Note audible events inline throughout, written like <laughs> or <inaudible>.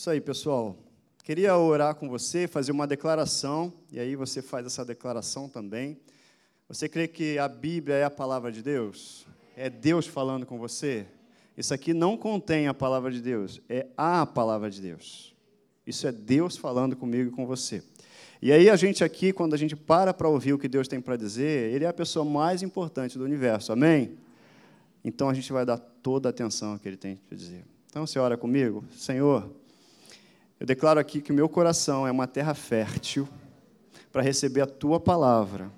Isso aí, pessoal. Queria orar com você, fazer uma declaração, e aí você faz essa declaração também. Você crê que a Bíblia é a palavra de Deus? É Deus falando com você? Isso aqui não contém a palavra de Deus, é a palavra de Deus. Isso é Deus falando comigo e com você. E aí a gente aqui, quando a gente para para ouvir o que Deus tem para dizer, Ele é a pessoa mais importante do universo, amém? Então a gente vai dar toda a atenção que Ele tem para dizer. Então você ora comigo, Senhor, eu declaro aqui que o meu coração é uma terra fértil para receber a tua palavra,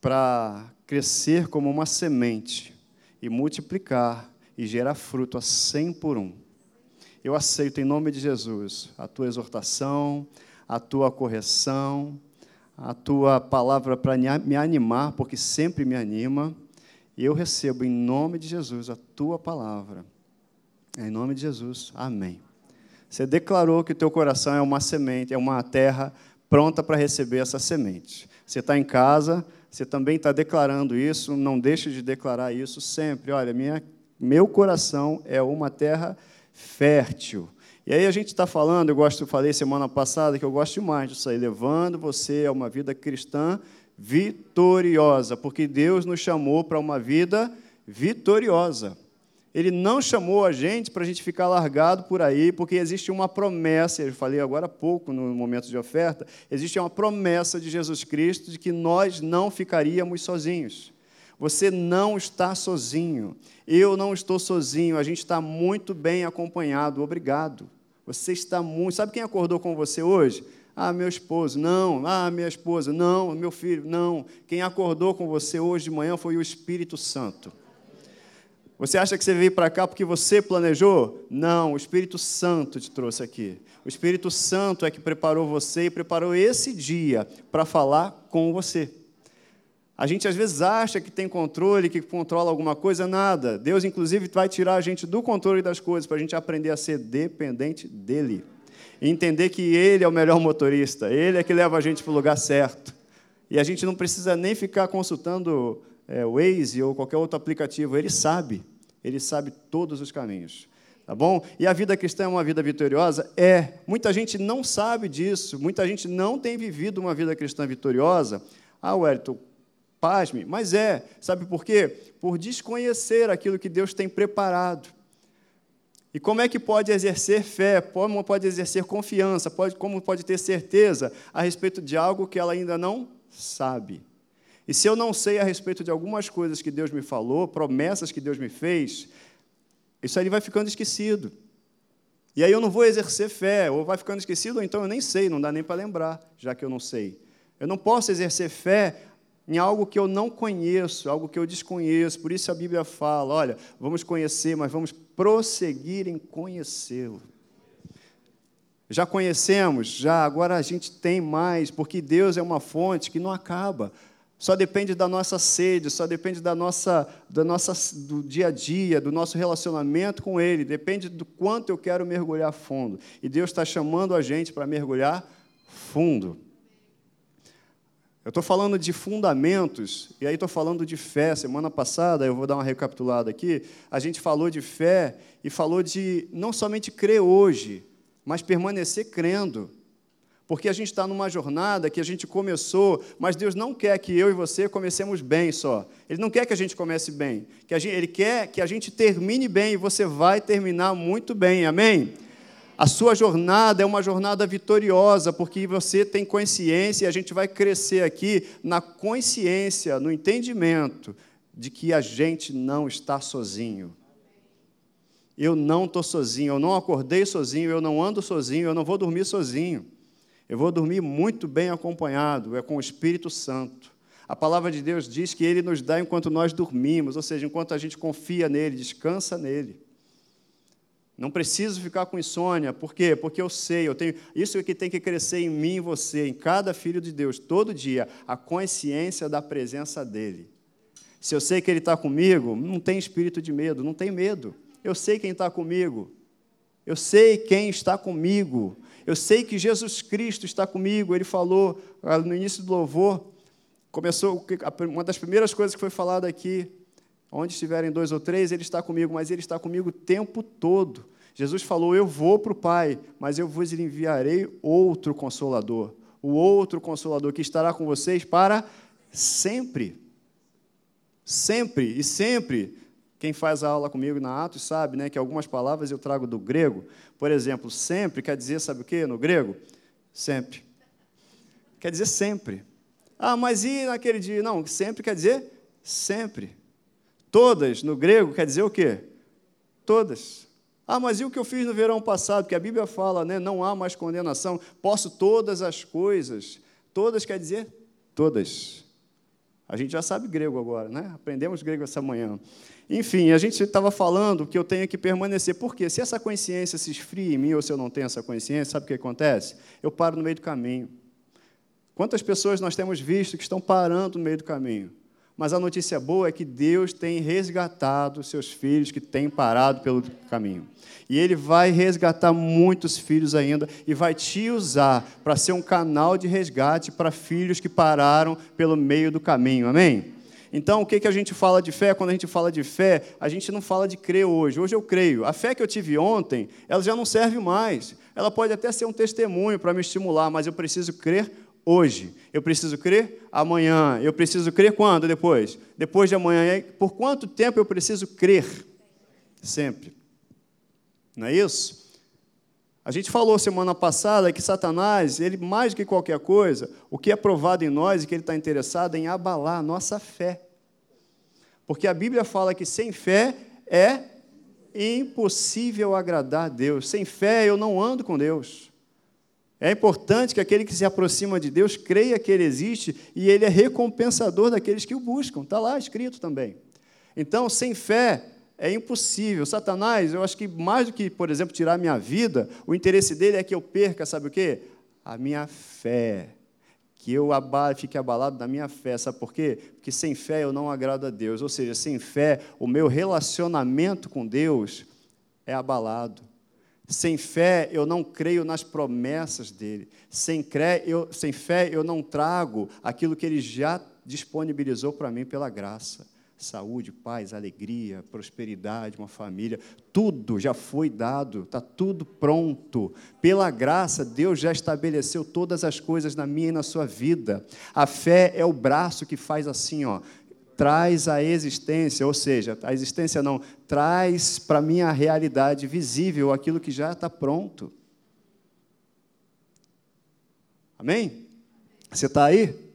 para crescer como uma semente e multiplicar e gerar fruto a cem por um. Eu aceito em nome de Jesus a tua exortação, a tua correção, a tua palavra para me animar, porque sempre me anima, e eu recebo em nome de Jesus a tua palavra. Em nome de Jesus, amém. Você declarou que o teu coração é uma semente, é uma terra pronta para receber essa semente. Você está em casa, você também está declarando isso, não deixe de declarar isso sempre. Olha, minha, meu coração é uma terra fértil. E aí a gente está falando, eu gosto, falei semana passada que eu gosto demais disso aí, levando você a uma vida cristã vitoriosa, porque Deus nos chamou para uma vida vitoriosa. Ele não chamou a gente para a gente ficar largado por aí, porque existe uma promessa, eu falei agora há pouco no momento de oferta, existe uma promessa de Jesus Cristo de que nós não ficaríamos sozinhos. Você não está sozinho. Eu não estou sozinho. A gente está muito bem acompanhado. Obrigado. Você está muito. Sabe quem acordou com você hoje? Ah, meu esposo. Não. Ah, minha esposa. Não. Meu filho. Não. Quem acordou com você hoje de manhã foi o Espírito Santo. Você acha que você veio para cá porque você planejou? Não, o Espírito Santo te trouxe aqui. O Espírito Santo é que preparou você e preparou esse dia para falar com você. A gente às vezes acha que tem controle, que controla alguma coisa, nada. Deus, inclusive, vai tirar a gente do controle das coisas para a gente aprender a ser dependente dEle. E entender que Ele é o melhor motorista, Ele é que leva a gente para o lugar certo. E a gente não precisa nem ficar consultando é, Waze ou qualquer outro aplicativo, ele sabe, ele sabe todos os caminhos. Tá bom? E a vida cristã é uma vida vitoriosa? É. Muita gente não sabe disso, muita gente não tem vivido uma vida cristã vitoriosa. Ah, Wellington, pasme, mas é. Sabe por quê? Por desconhecer aquilo que Deus tem preparado. E como é que pode exercer fé? Como pode exercer confiança? Pode, como pode ter certeza a respeito de algo que ela ainda não sabe? E se eu não sei a respeito de algumas coisas que Deus me falou, promessas que Deus me fez, isso aí vai ficando esquecido. E aí eu não vou exercer fé, ou vai ficando esquecido, ou então eu nem sei, não dá nem para lembrar, já que eu não sei. Eu não posso exercer fé em algo que eu não conheço, algo que eu desconheço. Por isso a Bíblia fala: olha, vamos conhecer, mas vamos prosseguir em conhecê-lo. Já conhecemos, já, agora a gente tem mais, porque Deus é uma fonte que não acaba. Só depende da nossa sede, só depende da nossa, da nossa, do dia a dia, do nosso relacionamento com Ele, depende do quanto eu quero mergulhar fundo. E Deus está chamando a gente para mergulhar fundo. Eu estou falando de fundamentos, e aí estou falando de fé. Semana passada, eu vou dar uma recapitulada aqui, a gente falou de fé e falou de não somente crer hoje, mas permanecer crendo. Porque a gente está numa jornada que a gente começou, mas Deus não quer que eu e você comecemos bem só. Ele não quer que a gente comece bem. Que gente, ele quer que a gente termine bem e você vai terminar muito bem. Amém? A sua jornada é uma jornada vitoriosa, porque você tem consciência e a gente vai crescer aqui na consciência, no entendimento de que a gente não está sozinho. Eu não estou sozinho, eu não acordei sozinho, eu não ando sozinho, eu não vou dormir sozinho. Eu vou dormir muito bem acompanhado, é com o Espírito Santo. A palavra de Deus diz que ele nos dá enquanto nós dormimos, ou seja, enquanto a gente confia nele, descansa nele. Não preciso ficar com insônia, por quê? Porque eu sei, eu tenho, isso é que tem que crescer em mim e você, em cada filho de Deus, todo dia, a consciência da presença dele. Se eu sei que ele está comigo, não tem espírito de medo, não tem medo. Eu sei quem está comigo. Eu sei quem está comigo. Eu sei que Jesus Cristo está comigo. Ele falou ah, no início do louvor, começou uma das primeiras coisas que foi falada aqui, onde estiverem dois ou três, ele está comigo, mas ele está comigo o tempo todo. Jesus falou: Eu vou para o Pai, mas eu vos enviarei outro consolador, o outro consolador que estará com vocês para sempre. Sempre e sempre. Quem faz a aula comigo na Atos sabe né, que algumas palavras eu trago do grego. Por exemplo, sempre quer dizer, sabe o que no grego? Sempre. Quer dizer sempre. Ah, mas e naquele dia? Não, sempre quer dizer sempre. Todas, no grego, quer dizer o quê? Todas. Ah, mas e o que eu fiz no verão passado? Porque a Bíblia fala, né? Não há mais condenação. Posso todas as coisas. Todas quer dizer todas. A gente já sabe grego agora, né? Aprendemos grego essa manhã. Enfim, a gente estava falando que eu tenho que permanecer. Por quê? Se essa consciência se esfria em mim, ou se eu não tenho essa consciência, sabe o que acontece? Eu paro no meio do caminho. Quantas pessoas nós temos visto que estão parando no meio do caminho? Mas a notícia boa é que Deus tem resgatado seus filhos que têm parado pelo caminho. E Ele vai resgatar muitos filhos ainda e vai te usar para ser um canal de resgate para filhos que pararam pelo meio do caminho. Amém? Então, o que, que a gente fala de fé? Quando a gente fala de fé, a gente não fala de crer hoje. Hoje eu creio. A fé que eu tive ontem, ela já não serve mais. Ela pode até ser um testemunho para me estimular, mas eu preciso crer hoje. Eu preciso crer amanhã. Eu preciso crer quando? Depois? Depois de amanhã. Por quanto tempo eu preciso crer? Sempre. Não é isso? A gente falou semana passada que Satanás, ele mais do que qualquer coisa, o que é provado em nós é que ele está interessado em abalar a nossa fé. Porque a Bíblia fala que sem fé é impossível agradar a Deus. Sem fé eu não ando com Deus. É importante que aquele que se aproxima de Deus creia que Ele existe e Ele é recompensador daqueles que o buscam. Está lá escrito também. Então, sem fé é impossível. Satanás, eu acho que mais do que, por exemplo, tirar a minha vida, o interesse dele é que eu perca, sabe o quê? A minha fé. Que eu fique abalado da minha fé. Sabe por quê? Porque sem fé eu não agrado a Deus. Ou seja, sem fé, o meu relacionamento com Deus é abalado. Sem fé, eu não creio nas promessas dele. Sem, cre... eu, sem fé, eu não trago aquilo que ele já disponibilizou para mim pela graça. Saúde, paz, alegria, prosperidade, uma família, tudo já foi dado, está tudo pronto. Pela graça, Deus já estabeleceu todas as coisas na minha e na sua vida. A fé é o braço que faz assim, ó, traz a existência, ou seja, a existência não, traz para mim a realidade visível aquilo que já está pronto. Amém? Você está aí?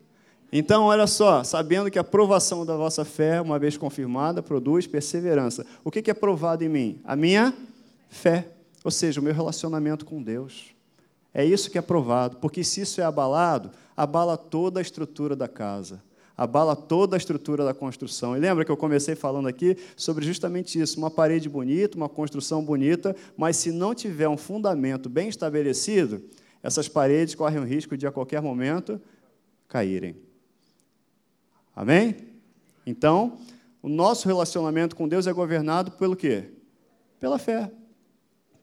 Então, olha só, sabendo que a provação da vossa fé, uma vez confirmada, produz perseverança. O que é provado em mim? A minha fé, ou seja, o meu relacionamento com Deus. É isso que é provado, porque se isso é abalado, abala toda a estrutura da casa abala toda a estrutura da construção. E lembra que eu comecei falando aqui sobre justamente isso: uma parede bonita, uma construção bonita, mas se não tiver um fundamento bem estabelecido, essas paredes correm o risco de a qualquer momento caírem. Amém? Então, o nosso relacionamento com Deus é governado pelo quê? Pela fé.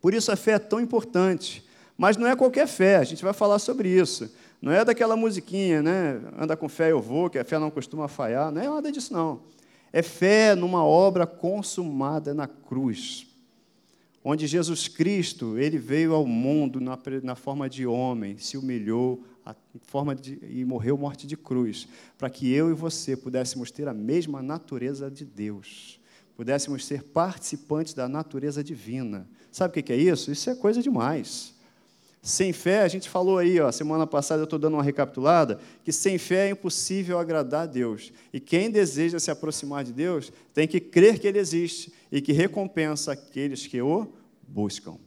Por isso a fé é tão importante. Mas não é qualquer fé, a gente vai falar sobre isso. Não é daquela musiquinha, né? Anda com fé eu vou, que a fé não costuma falhar. Não é nada disso, não. É fé numa obra consumada na cruz, onde Jesus Cristo ele veio ao mundo na, na forma de homem, se humilhou a forma de, e morreu morte de cruz, para que eu e você pudéssemos ter a mesma natureza de Deus, pudéssemos ser participantes da natureza divina. Sabe o que é isso? Isso é coisa demais. Sem fé, a gente falou aí, ó, semana passada eu estou dando uma recapitulada, que sem fé é impossível agradar a Deus. E quem deseja se aproximar de Deus tem que crer que Ele existe e que recompensa aqueles que o buscam.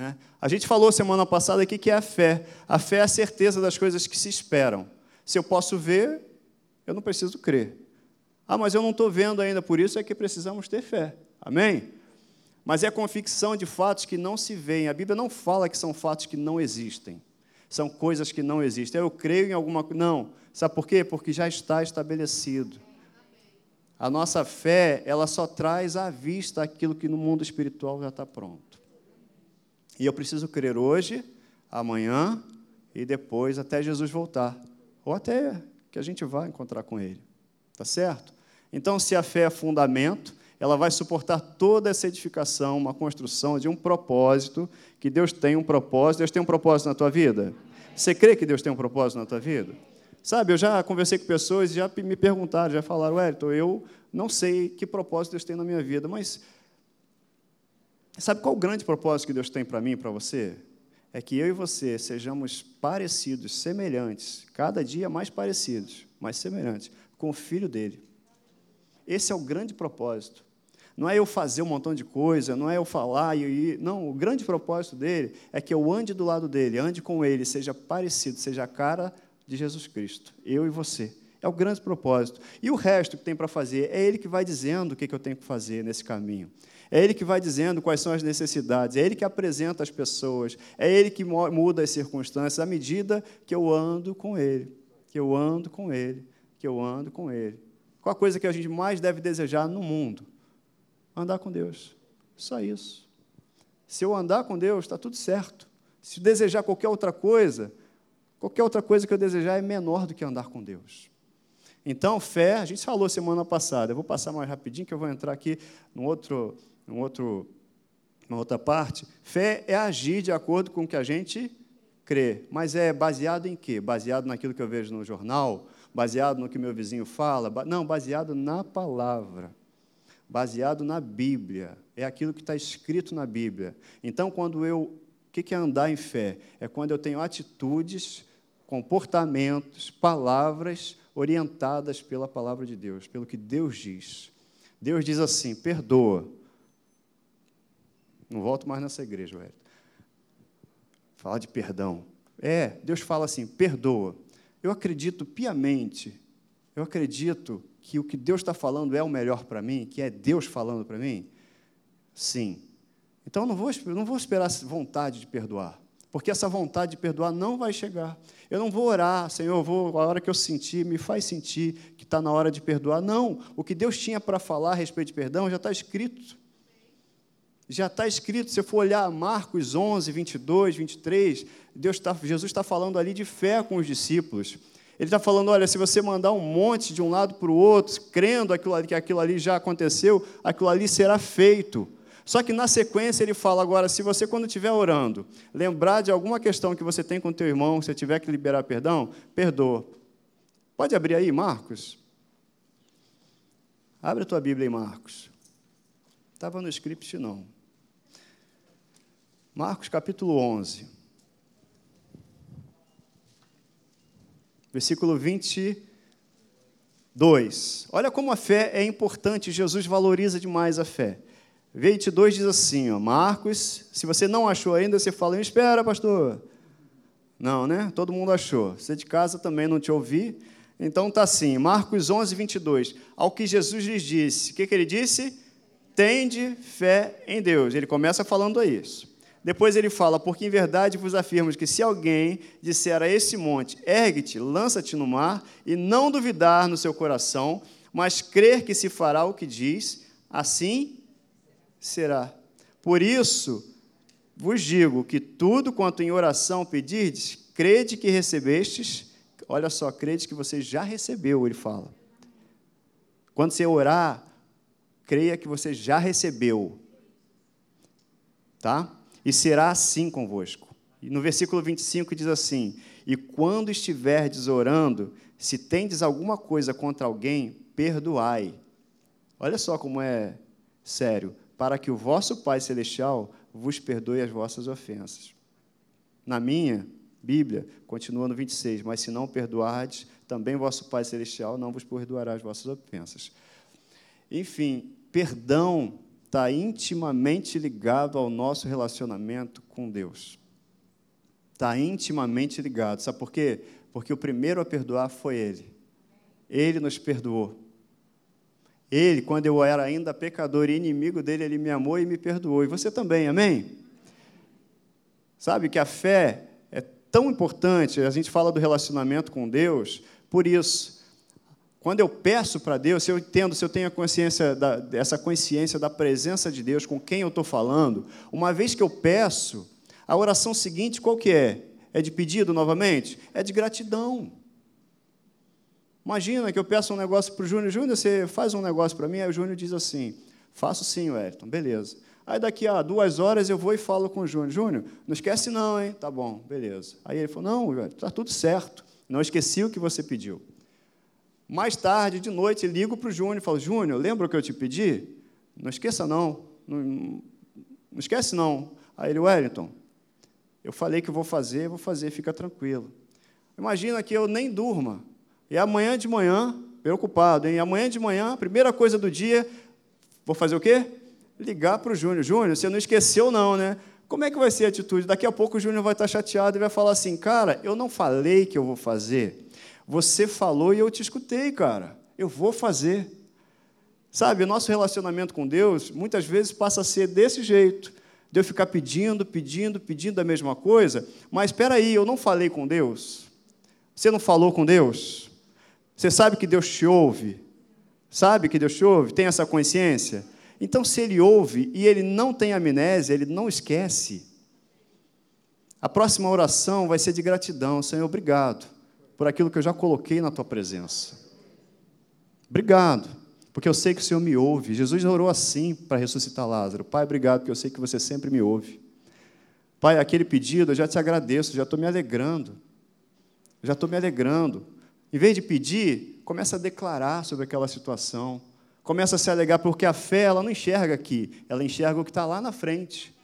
Né? A gente falou semana passada aqui que é a fé. A fé é a certeza das coisas que se esperam. Se eu posso ver, eu não preciso crer. Ah, mas eu não estou vendo ainda, por isso é que precisamos ter fé. Amém? mas é a convicção de fatos que não se veem. A Bíblia não fala que são fatos que não existem. São coisas que não existem. Eu creio em alguma coisa. Não. Sabe por quê? Porque já está estabelecido. A nossa fé, ela só traz à vista aquilo que no mundo espiritual já está pronto. E eu preciso crer hoje, amanhã e depois até Jesus voltar. Ou até que a gente vá encontrar com Ele. Tá certo? Então, se a fé é fundamento, ela vai suportar toda essa edificação, uma construção de um propósito, que Deus tem um propósito. Deus tem um propósito na tua vida? Você crê que Deus tem um propósito na tua vida? Sabe, eu já conversei com pessoas e já me perguntaram, já falaram, Wellington, eu não sei que propósito Deus tem na minha vida, mas sabe qual o grande propósito que Deus tem para mim e para você? É que eu e você sejamos parecidos, semelhantes, cada dia mais parecidos, mais semelhantes, com o Filho dele. Esse é o grande propósito. Não é eu fazer um montão de coisa, não é eu falar e ir. Não, o grande propósito dele é que eu ande do lado dele, ande com ele, seja parecido, seja a cara de Jesus Cristo. Eu e você. É o grande propósito. E o resto que tem para fazer, é ele que vai dizendo o que eu tenho que fazer nesse caminho. É ele que vai dizendo quais são as necessidades, é ele que apresenta as pessoas, é ele que muda as circunstâncias à medida que eu ando com ele, que eu ando com ele, que eu ando com ele. Qual a coisa que a gente mais deve desejar no mundo? Andar com Deus. Só isso. Se eu andar com Deus, está tudo certo. Se desejar qualquer outra coisa, qualquer outra coisa que eu desejar é menor do que andar com Deus. Então, fé, a gente falou semana passada, eu vou passar mais rapidinho, que eu vou entrar aqui num outro, num outro, numa outra parte. Fé é agir de acordo com o que a gente crê. Mas é baseado em quê? Baseado naquilo que eu vejo no jornal, baseado no que meu vizinho fala. Não, baseado na palavra, baseado na Bíblia. É aquilo que está escrito na Bíblia. Então, quando eu. O que é andar em fé? É quando eu tenho atitudes, comportamentos, palavras orientadas pela palavra de Deus, pelo que Deus diz. Deus diz assim: perdoa. Não volto mais nessa igreja, velho. Falar de perdão. É, Deus fala assim: perdoa. Eu acredito piamente, eu acredito que o que Deus está falando é o melhor para mim, que é Deus falando para mim? Sim. Então eu não vou, não vou esperar vontade de perdoar, porque essa vontade de perdoar não vai chegar. Eu não vou orar, Senhor, eu vou, a hora que eu sentir, me faz sentir que está na hora de perdoar. Não, o que Deus tinha para falar a respeito de perdão já está escrito. Já está escrito, se eu for olhar Marcos 11, 22, 23, Deus tá, Jesus está falando ali de fé com os discípulos. Ele está falando: olha, se você mandar um monte de um lado para o outro, crendo aquilo, que aquilo ali já aconteceu, aquilo ali será feito. Só que na sequência ele fala agora, se você quando estiver orando, lembrar de alguma questão que você tem com teu irmão, se tiver que liberar perdão, perdoa. Pode abrir aí, Marcos? Abre a tua Bíblia aí, Marcos. Estava no script, não. Marcos capítulo 11. Versículo 22. Olha como a fé é importante, Jesus valoriza demais a fé. 22 diz assim, ó, Marcos, se você não achou ainda, você fala, espera, pastor. Não, né? Todo mundo achou. Você de casa também não te ouvi. Então tá assim, Marcos 11, 22. Ao que Jesus lhes disse, o que, que ele disse? Tende fé em Deus. Ele começa falando isso. Depois ele fala, porque em verdade vos afirmo que se alguém disser a esse monte, ergue-te, lança-te no mar, e não duvidar no seu coração, mas crer que se fará o que diz, assim será. Por isso, vos digo que tudo quanto em oração pedirdes, crede que recebestes, olha só, crede que você já recebeu, ele fala. Quando você orar, creia que você já recebeu. Tá? E será assim convosco. E no versículo 25 diz assim: E quando estiverdes orando, se tendes alguma coisa contra alguém, perdoai. Olha só como é sério para que o vosso Pai Celestial vos perdoe as vossas ofensas. Na minha Bíblia, continua no 26, mas se não perdoardes, também vosso Pai Celestial não vos perdoará as vossas ofensas. Enfim, perdão está intimamente ligado ao nosso relacionamento com Deus. Está intimamente ligado. Sabe por quê? Porque o primeiro a perdoar foi Ele. Ele nos perdoou. Ele, quando eu era ainda pecador e inimigo dele, ele me amou e me perdoou. E você também, amém? Sabe que a fé é tão importante, a gente fala do relacionamento com Deus, por isso, quando eu peço para Deus, se eu entendo, se eu tenho a consciência da, essa consciência da presença de Deus com quem eu estou falando, uma vez que eu peço, a oração seguinte qual que é? É de pedido novamente? É de gratidão. Imagina que eu peço um negócio para o Júnior, Júnior, você faz um negócio para mim, aí o Júnior diz assim, Faço sim, Wellington, beleza. Aí daqui a duas horas eu vou e falo com o Júnior. Júnior, não esquece não, hein? Tá bom, beleza. Aí ele falou, não, está tudo certo. Não esqueci o que você pediu. Mais tarde, de noite, ligo para o Júnior e falo, Júnior, lembra o que eu te pedi? Não esqueça não. Não, não esquece não. Aí ele, Wellington, eu falei que vou fazer, vou fazer, fica tranquilo. Imagina que eu nem durma. E amanhã de manhã, preocupado, hein? Amanhã de manhã, primeira coisa do dia, vou fazer o quê? ligar para o Júnior. Júnior, você não esqueceu, não, né? Como é que vai ser a atitude? Daqui a pouco o Júnior vai estar chateado e vai falar assim: Cara, eu não falei que eu vou fazer. Você falou e eu te escutei, cara. Eu vou fazer. Sabe, o nosso relacionamento com Deus muitas vezes passa a ser desse jeito. De eu ficar pedindo, pedindo, pedindo a mesma coisa, mas espera aí, eu não falei com Deus. Você não falou com Deus? Você sabe que Deus te ouve? Sabe que Deus te ouve? Tem essa consciência? Então, se ele ouve e ele não tem amnésia, ele não esquece. A próxima oração vai ser de gratidão. Senhor, obrigado por aquilo que eu já coloquei na tua presença. Obrigado, porque eu sei que o Senhor me ouve. Jesus orou assim para ressuscitar Lázaro. Pai, obrigado, porque eu sei que você sempre me ouve. Pai, aquele pedido eu já te agradeço, já estou me alegrando. Já estou me alegrando. Em vez de pedir, começa a declarar sobre aquela situação começa a se alegar, porque a fé ela não enxerga aqui, ela enxerga o que está lá na frente.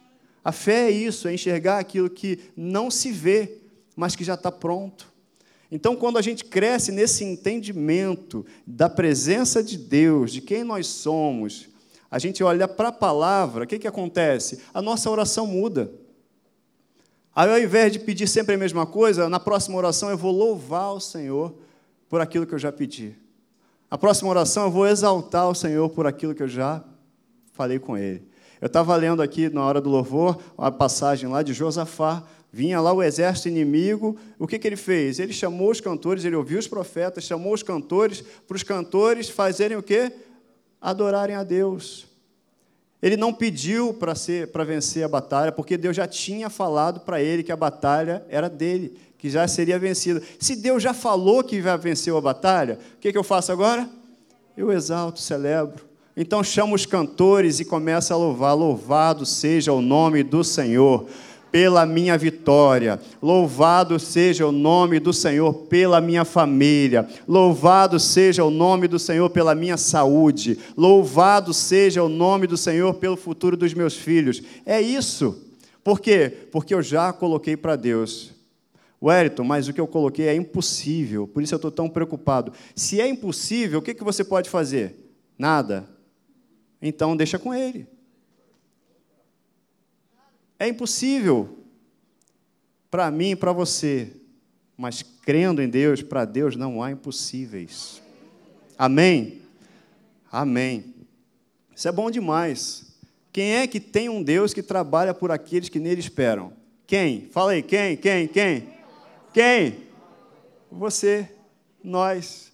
A fé é isso, é enxergar aquilo que não se vê, mas que já está pronto. Então, quando a gente cresce nesse entendimento da presença de Deus, de quem nós somos, a gente olha para a palavra, o que, que acontece? A nossa oração muda. Aí, ao invés de pedir sempre a mesma coisa, na próxima oração eu vou louvar o Senhor por aquilo que eu já pedi. A próxima oração eu vou exaltar o Senhor por aquilo que eu já falei com Ele. Eu estava lendo aqui na hora do louvor uma passagem lá de Josafá. Vinha lá o exército inimigo. O que, que ele fez? Ele chamou os cantores, ele ouviu os profetas, chamou os cantores para os cantores fazerem o quê? Adorarem a Deus. Ele não pediu para vencer a batalha, porque Deus já tinha falado para ele que a batalha era dele que já seria vencida. Se Deus já falou que já venceu a batalha, o que, que eu faço agora? Eu exalto, celebro. Então chamo os cantores e começa a louvar. Louvado seja o nome do Senhor pela minha vitória. Louvado seja o nome do Senhor pela minha família. Louvado seja o nome do Senhor pela minha saúde. Louvado seja o nome do Senhor pelo futuro dos meus filhos. É isso. Por quê? Porque eu já coloquei para Deus Wellington, mas o que eu coloquei é impossível, por isso eu estou tão preocupado. Se é impossível, o que, que você pode fazer? Nada. Então deixa com ele. É impossível para mim e para você, mas crendo em Deus, para Deus não há impossíveis. Amém? Amém. Isso é bom demais. Quem é que tem um Deus que trabalha por aqueles que nele esperam? Quem? Fala aí, quem, quem, quem? Quem? Você, nós.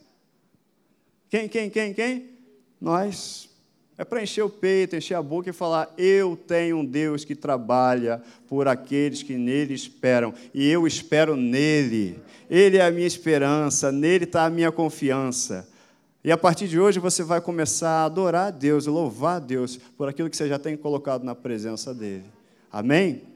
Quem, quem, quem, quem? Nós. É para encher o peito, encher a boca e falar: Eu tenho um Deus que trabalha por aqueles que nele esperam, e eu espero nele. Ele é a minha esperança, nele está a minha confiança. E a partir de hoje você vai começar a adorar a Deus, louvar a Deus por aquilo que você já tem colocado na presença dele. Amém?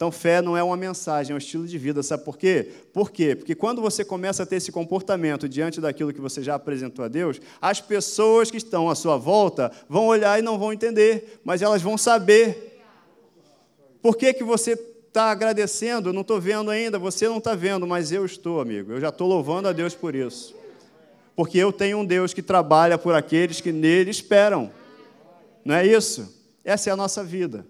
Então, fé não é uma mensagem, é um estilo de vida. Sabe por quê? Por quê? Porque quando você começa a ter esse comportamento diante daquilo que você já apresentou a Deus, as pessoas que estão à sua volta vão olhar e não vão entender, mas elas vão saber. Por que, que você está agradecendo? Eu não estou vendo ainda, você não está vendo, mas eu estou, amigo. Eu já estou louvando a Deus por isso. Porque eu tenho um Deus que trabalha por aqueles que nele esperam. Não é isso? Essa é a nossa vida.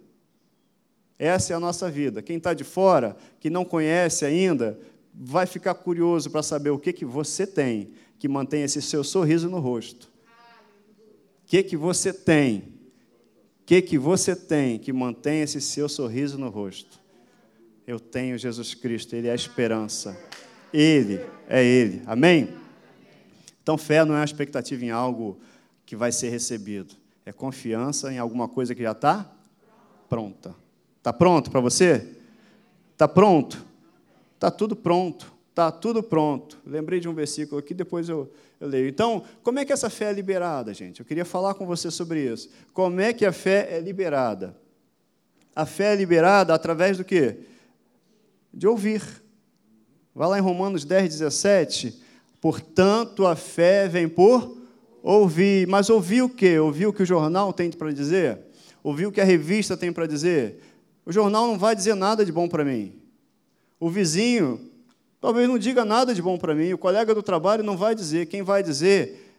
Essa é a nossa vida. Quem está de fora, que não conhece ainda, vai ficar curioso para saber o que, que você tem que mantém esse seu sorriso no rosto. O que, que você tem? O que, que você tem que mantém esse seu sorriso no rosto? Eu tenho Jesus Cristo, Ele é a esperança. Ele é Ele. Amém? Então, fé não é a expectativa em algo que vai ser recebido, é confiança em alguma coisa que já está pronta. Está pronto para você? Está pronto? Está tudo pronto. Está tudo pronto. Lembrei de um versículo aqui, depois eu, eu leio. Então, como é que essa fé é liberada, gente? Eu queria falar com você sobre isso. Como é que a fé é liberada? A fé é liberada através do quê? De ouvir. Vai lá em Romanos 10, 17. Portanto, a fé vem por ouvir. Mas ouvir o quê? Ouvir o que o jornal tem para dizer? Ouvir o que a revista tem para dizer? O jornal não vai dizer nada de bom para mim. O vizinho talvez não diga nada de bom para mim. O colega do trabalho não vai dizer. Quem vai dizer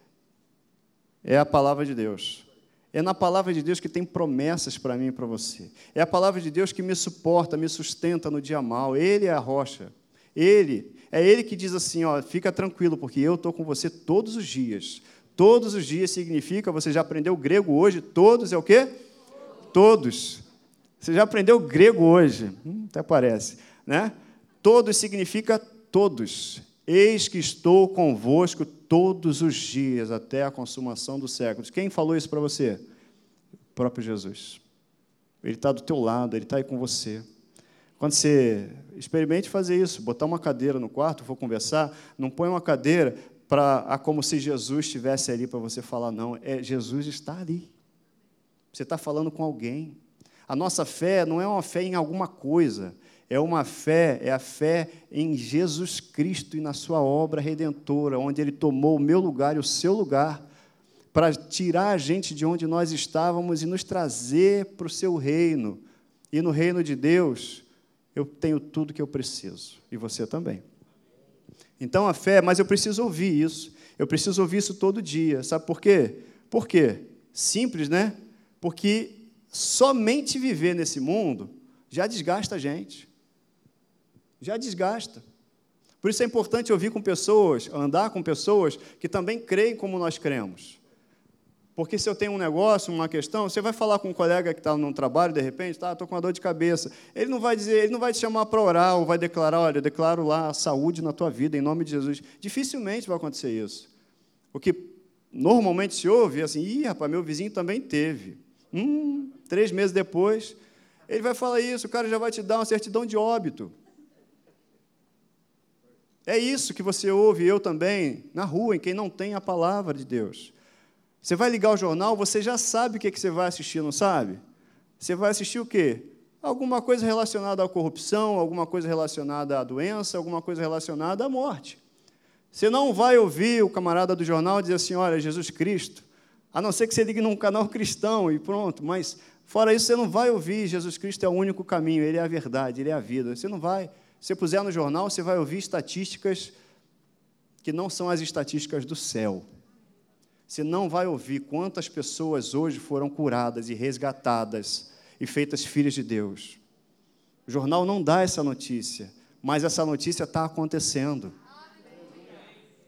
é a palavra de Deus. É na palavra de Deus que tem promessas para mim e para você. É a palavra de Deus que me suporta, me sustenta no dia mal. Ele é a rocha. Ele, é ele que diz assim, ó, fica tranquilo, porque eu estou com você todos os dias. Todos os dias significa, você já aprendeu grego hoje, todos é o quê? Todos. Você já aprendeu grego hoje, hum, até parece, né? Todos significa todos. Eis que estou convosco todos os dias até a consumação dos séculos. Quem falou isso para você? O próprio Jesus. Ele está do teu lado, ele está aí com você. Quando você experimente fazer isso, botar uma cadeira no quarto, for conversar, não põe uma cadeira para como se Jesus estivesse ali para você falar, não. É Jesus está ali. Você está falando com alguém. A nossa fé não é uma fé em alguma coisa, é uma fé, é a fé em Jesus Cristo e na sua obra redentora, onde ele tomou o meu lugar e o seu lugar para tirar a gente de onde nós estávamos e nos trazer para o seu reino. E no reino de Deus, eu tenho tudo que eu preciso, e você também. Então a fé, mas eu preciso ouvir isso. Eu preciso ouvir isso todo dia. Sabe por quê? Por quê? Simples, né? Porque somente viver nesse mundo já desgasta a gente já desgasta. Por isso é importante ouvir com pessoas, andar com pessoas que também creem como nós cremos. Porque se eu tenho um negócio, uma questão, você vai falar com um colega que está num trabalho, de repente, tá, estou com uma dor de cabeça. Ele não vai dizer, ele não vai te chamar para orar ou vai declarar, olha, eu declaro lá a saúde na tua vida, em nome de Jesus. Dificilmente vai acontecer isso. O que normalmente se ouve é assim, ih, rapaz, meu vizinho também teve. Hum, três meses depois, ele vai falar isso, o cara já vai te dar uma certidão de óbito. É isso que você ouve, eu também, na rua, em quem não tem a palavra de Deus. Você vai ligar o jornal, você já sabe o que, você vai assistir, não sabe? Você vai assistir o quê? Alguma coisa relacionada à corrupção, alguma coisa relacionada à doença, alguma coisa relacionada à morte. Você não vai ouvir o camarada do jornal dizer assim: olha, Jesus Cristo, a não ser que você ligue num canal <laughs> cristão e pronto, mas fora isso, você não vai ouvir Jesus Cristo é o único caminho, Ele é a verdade, Ele é a vida. Você não vai você puser no jornal, você vai ouvir estatísticas que não são as estatísticas do céu. Você não vai ouvir quantas pessoas hoje foram curadas e resgatadas e feitas filhas de Deus. O jornal não dá essa notícia, mas essa notícia está acontecendo.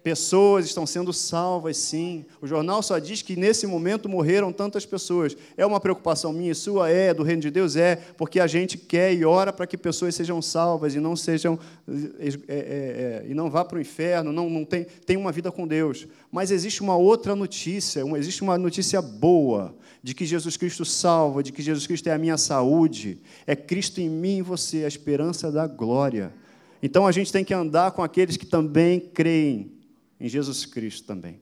Pessoas estão sendo salvas, sim. O jornal só diz que nesse momento morreram tantas pessoas. É uma preocupação minha e sua? É, do reino de Deus? É, porque a gente quer e ora para que pessoas sejam salvas e não sejam é, é, é, e não vá para o inferno, não, não tem, tem uma vida com Deus. Mas existe uma outra notícia, uma, existe uma notícia boa de que Jesus Cristo salva, de que Jesus Cristo é a minha saúde, é Cristo em mim e você, a esperança da glória. Então a gente tem que andar com aqueles que também creem em Jesus Cristo também.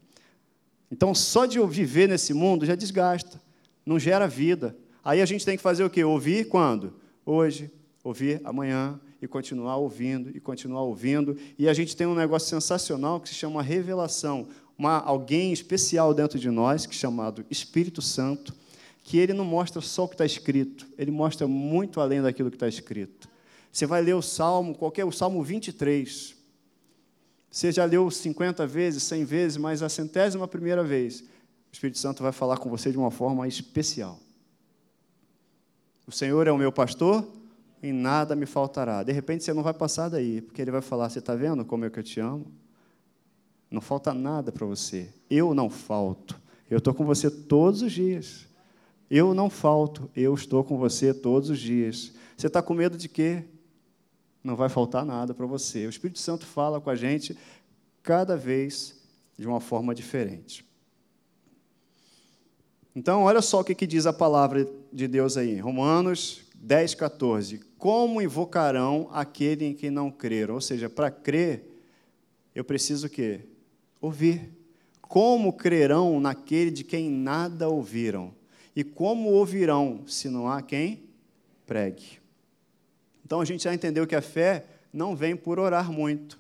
Então, só de viver nesse mundo já desgasta, não gera vida. Aí a gente tem que fazer o quê? Ouvir quando? Hoje, ouvir amanhã, e continuar ouvindo, e continuar ouvindo. E a gente tem um negócio sensacional que se chama revelação. Uma, alguém especial dentro de nós, que é chamado Espírito Santo, que ele não mostra só o que está escrito, ele mostra muito além daquilo que está escrito. Você vai ler o Salmo, qualquer o Salmo 23, você já leu 50 vezes, 100 vezes, mas a centésima primeira vez, o Espírito Santo vai falar com você de uma forma especial. O Senhor é o meu pastor, em nada me faltará. De repente você não vai passar daí, porque ele vai falar: Você está vendo como é que eu te amo? Não falta nada para você. Eu não falto. Eu estou com você todos os dias. Eu não falto. Eu estou com você todos os dias. Você está com medo de quê? Não vai faltar nada para você. O Espírito Santo fala com a gente cada vez de uma forma diferente. Então, olha só o que, diz a palavra de Deus aí, Romanos 10, 14. Como invocarão aquele em quem não creram? Ou seja, para crer, eu preciso o quê? Ouvir. Como crerão naquele de quem nada ouviram? E como ouvirão se não há quem pregue? Então a gente já entendeu que a fé não vem por orar muito.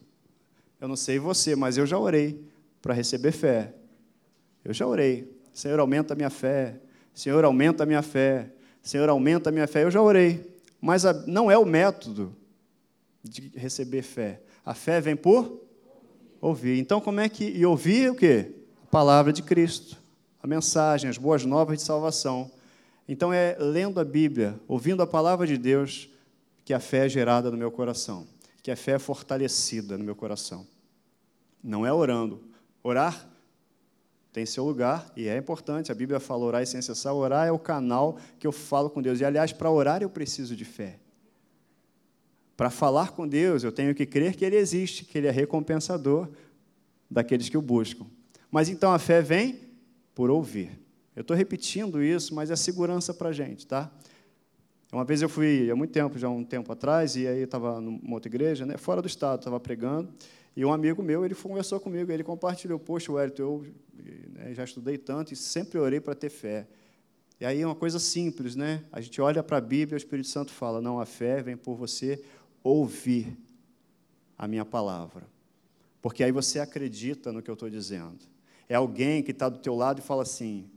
Eu não sei você, mas eu já orei para receber fé. Eu já orei. Senhor, aumenta a minha fé. Senhor, aumenta a minha fé. Senhor, aumenta a minha fé. Eu já orei. Mas a, não é o método de receber fé. A fé vem por ouvir. Então, como é que. E ouvir o quê? A palavra de Cristo, a mensagem, as boas novas de salvação. Então, é lendo a Bíblia, ouvindo a palavra de Deus, que a fé é gerada no meu coração, que a fé é fortalecida no meu coração. Não é orando. Orar tem seu lugar e é importante. A Bíblia fala orar é sem cessar. Orar é o canal que eu falo com Deus. E, aliás, para orar eu preciso de fé. Para falar com Deus, eu tenho que crer que Ele existe, que Ele é recompensador daqueles que o buscam. Mas então a fé vem por ouvir. Eu estou repetindo isso, mas é segurança para a gente, tá? Uma vez eu fui, há muito tempo, já um tempo atrás, e aí estava numa outra igreja, né, fora do estado, estava pregando, e um amigo meu, ele conversou comigo, ele compartilhou, poxa, Wellington, eu né, já estudei tanto e sempre orei para ter fé. E aí é uma coisa simples, né? A gente olha para a Bíblia o Espírito Santo fala, não, a fé vem por você ouvir a minha palavra. Porque aí você acredita no que eu estou dizendo. É alguém que está do teu lado e fala assim,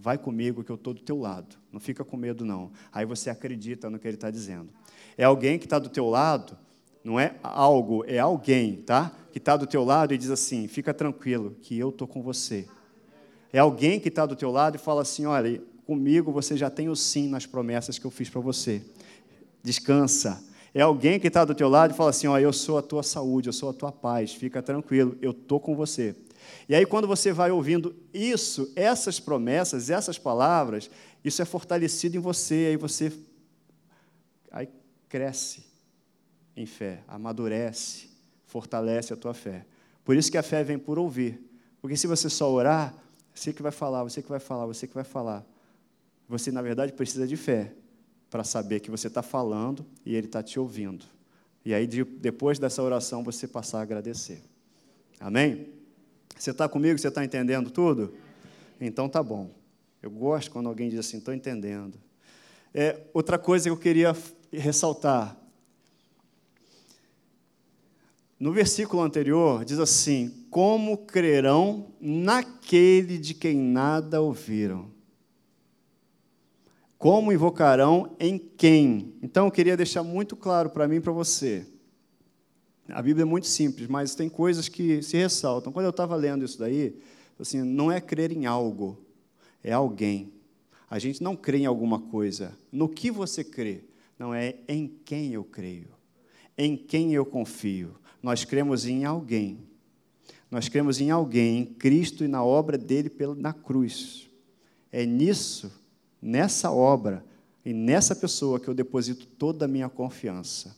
vai comigo que eu estou do teu lado. Não fica com medo, não. Aí você acredita no que ele está dizendo. É alguém que está do teu lado não é algo, é alguém, tá? Que está do teu lado e diz assim: fica tranquilo, que eu estou com você. É alguém que está do teu lado e fala assim: olha, comigo você já tem o sim nas promessas que eu fiz para você. Descansa. É alguém que está do teu lado e fala assim: olha, eu sou a tua saúde, eu sou a tua paz, fica tranquilo, eu estou com você. E aí, quando você vai ouvindo isso, essas promessas, essas palavras, isso é fortalecido em você, aí você aí cresce em fé, amadurece, fortalece a tua fé. Por isso que a fé vem por ouvir. Porque se você só orar, você que vai falar, você que vai falar, você que vai falar. Você, na verdade, precisa de fé para saber que você está falando e Ele está te ouvindo. E aí, depois dessa oração, você passar a agradecer. Amém? Você está comigo? Você está entendendo tudo? Então tá bom. Eu gosto quando alguém diz assim, estou entendendo. É, outra coisa que eu queria ressaltar no versículo anterior, diz assim: Como crerão naquele de quem nada ouviram? Como invocarão em quem? Então eu queria deixar muito claro para mim e para você. A Bíblia é muito simples, mas tem coisas que se ressaltam. Quando eu estava lendo isso daí, assim, não é crer em algo, é alguém. A gente não crê em alguma coisa. No que você crê? Não é em quem eu creio, em quem eu confio. Nós cremos em alguém. Nós cremos em alguém, em Cristo e na obra dele na cruz. É nisso, nessa obra e nessa pessoa que eu deposito toda a minha confiança.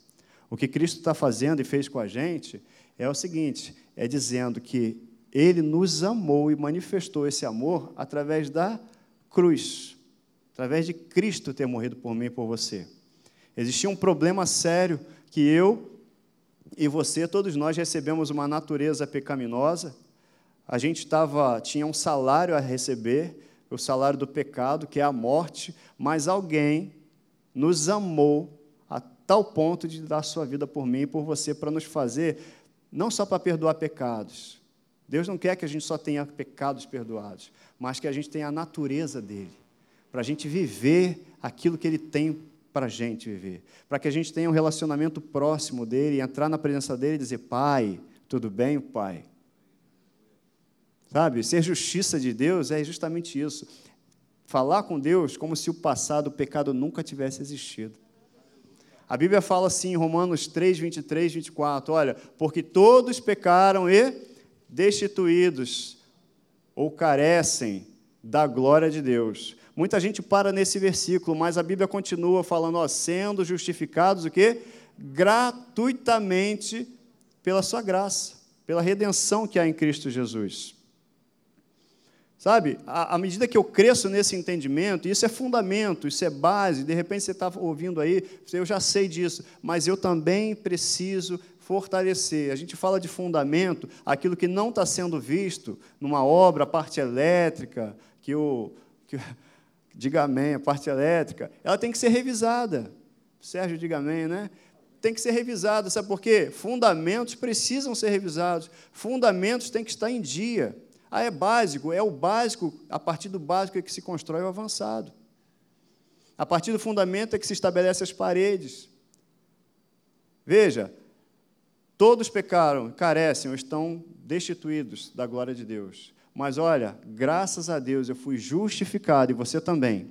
O que Cristo está fazendo e fez com a gente é o seguinte: é dizendo que Ele nos amou e manifestou esse amor através da cruz, através de Cristo ter morrido por mim e por você. Existia um problema sério que eu e você, todos nós recebemos uma natureza pecaminosa. A gente estava, tinha um salário a receber, o salário do pecado, que é a morte, mas alguém nos amou tal ponto de dar sua vida por mim e por você para nos fazer não só para perdoar pecados. Deus não quer que a gente só tenha pecados perdoados, mas que a gente tenha a natureza dele, para a gente viver aquilo que ele tem para a gente viver. Para que a gente tenha um relacionamento próximo dele, entrar na presença dele e dizer: Pai, tudo bem, Pai? Sabe, ser justiça de Deus é justamente isso. Falar com Deus como se o passado, o pecado nunca tivesse existido. A Bíblia fala assim em Romanos 3, 23, 24: olha, porque todos pecaram e destituídos ou carecem da glória de Deus Muita gente para nesse versículo, mas a Bíblia continua falando, ó, sendo justificados o quê? Gratuitamente pela sua graça, pela redenção que há em Cristo Jesus. Sabe, à medida que eu cresço nesse entendimento, isso é fundamento, isso é base, de repente você está ouvindo aí, eu já sei disso, mas eu também preciso fortalecer. A gente fala de fundamento, aquilo que não está sendo visto numa obra, a parte elétrica, que o. Que, <laughs> diga amém, a parte elétrica, ela tem que ser revisada. Sérgio, diga amém, né? Tem que ser revisada, sabe por quê? Fundamentos precisam ser revisados, fundamentos têm que estar em dia. Ah, é básico, é o básico, a partir do básico é que se constrói o avançado. A partir do fundamento é que se estabelece as paredes. Veja, todos pecaram, carecem ou estão destituídos da glória de Deus. Mas olha, graças a Deus eu fui justificado e você também,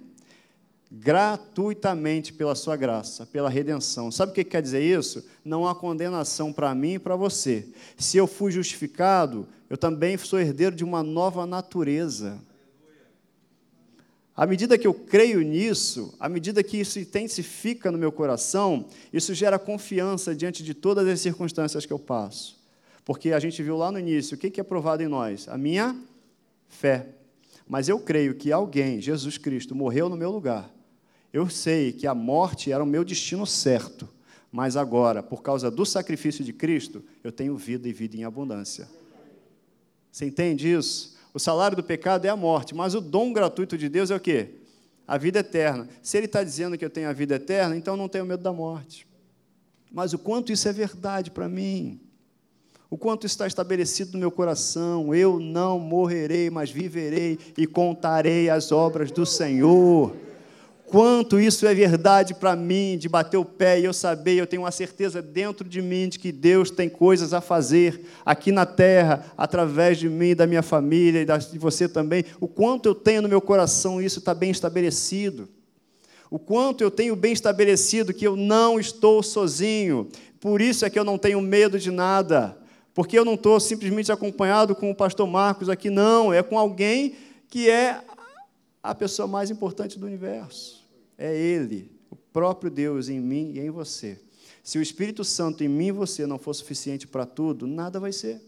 gratuitamente pela sua graça, pela redenção. Sabe o que quer dizer isso? Não há condenação para mim e para você. Se eu fui justificado, eu também sou herdeiro de uma nova natureza. À medida que eu creio nisso, à medida que isso intensifica no meu coração, isso gera confiança diante de todas as circunstâncias que eu passo. Porque a gente viu lá no início, o que é provado em nós? A minha fé. Mas eu creio que alguém, Jesus Cristo, morreu no meu lugar. Eu sei que a morte era o meu destino certo, mas agora, por causa do sacrifício de Cristo, eu tenho vida e vida em abundância. Você entende isso? O salário do pecado é a morte, mas o dom gratuito de Deus é o quê? A vida eterna. Se Ele está dizendo que eu tenho a vida eterna, então não tenho medo da morte. Mas o quanto isso é verdade para mim? o quanto está estabelecido no meu coração: eu não morrerei, mas viverei e contarei as obras do Senhor. Quanto isso é verdade para mim, de bater o pé e eu saber, eu tenho uma certeza dentro de mim de que Deus tem coisas a fazer aqui na terra, através de mim, da minha família e de você também. O quanto eu tenho no meu coração, isso está bem estabelecido. O quanto eu tenho bem estabelecido que eu não estou sozinho. Por isso é que eu não tenho medo de nada. Porque eu não estou simplesmente acompanhado com o pastor Marcos aqui, não. É com alguém que é a pessoa mais importante do universo. É Ele, o próprio Deus em mim e em você. Se o Espírito Santo em mim e você não for suficiente para tudo, nada vai ser.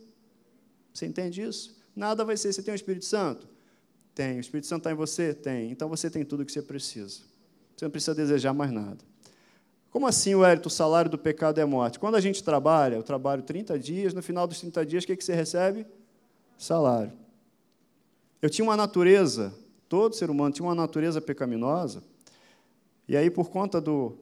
Você entende isso? Nada vai ser. Você tem o Espírito Santo? Tem. O Espírito Santo está em você? Tem. Então você tem tudo o que você precisa. Você não precisa desejar mais nada. Como assim, Wellington, o salário do pecado é morte? Quando a gente trabalha, eu trabalho 30 dias, no final dos 30 dias, o que, que você recebe? Salário. Eu tinha uma natureza, todo ser humano tinha uma natureza pecaminosa, e aí, por conta do,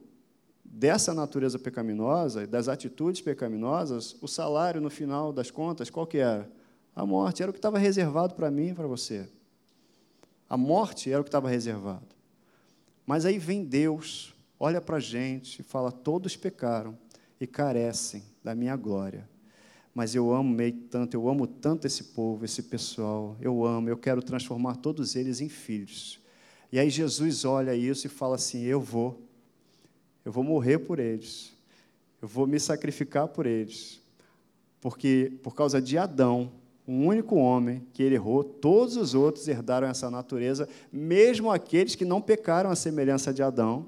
dessa natureza pecaminosa, das atitudes pecaminosas, o salário, no final das contas, qual que era? A morte. Era o que estava reservado para mim e para você. A morte era o que estava reservado. Mas aí vem Deus, olha para a gente e fala: todos pecaram e carecem da minha glória. Mas eu amo meio tanto, eu amo tanto esse povo, esse pessoal, eu amo, eu quero transformar todos eles em filhos. E aí Jesus olha isso e fala assim: eu vou, eu vou morrer por eles, eu vou me sacrificar por eles, porque por causa de Adão, um único homem que ele errou, todos os outros herdaram essa natureza, mesmo aqueles que não pecaram à semelhança de Adão,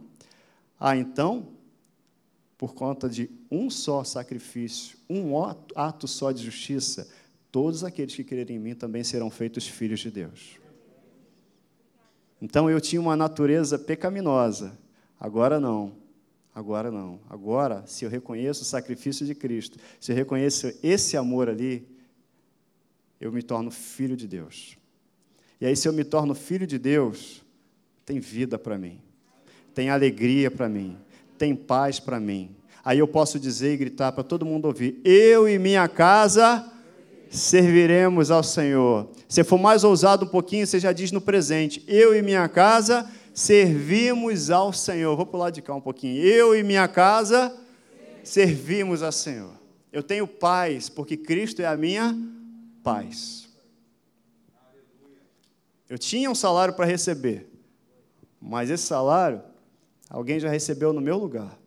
ah, então, por conta de um só sacrifício, um ato só de justiça, todos aqueles que crerem em mim também serão feitos filhos de Deus. Então eu tinha uma natureza pecaminosa, agora não. Agora não. Agora, se eu reconheço o sacrifício de Cristo, se eu reconheço esse amor ali, eu me torno filho de Deus. E aí, se eu me torno filho de Deus, tem vida para mim tem alegria para mim, tem paz para mim. Aí eu posso dizer e gritar para todo mundo ouvir: Eu e minha casa serviremos ao Senhor. Se for mais ousado um pouquinho, você já diz no presente: Eu e minha casa servimos ao Senhor. Vou pular de cá um pouquinho. Eu e minha casa servimos ao Senhor. Eu tenho paz, porque Cristo é a minha paz. Eu tinha um salário para receber, mas esse salário Alguém já recebeu no meu lugar.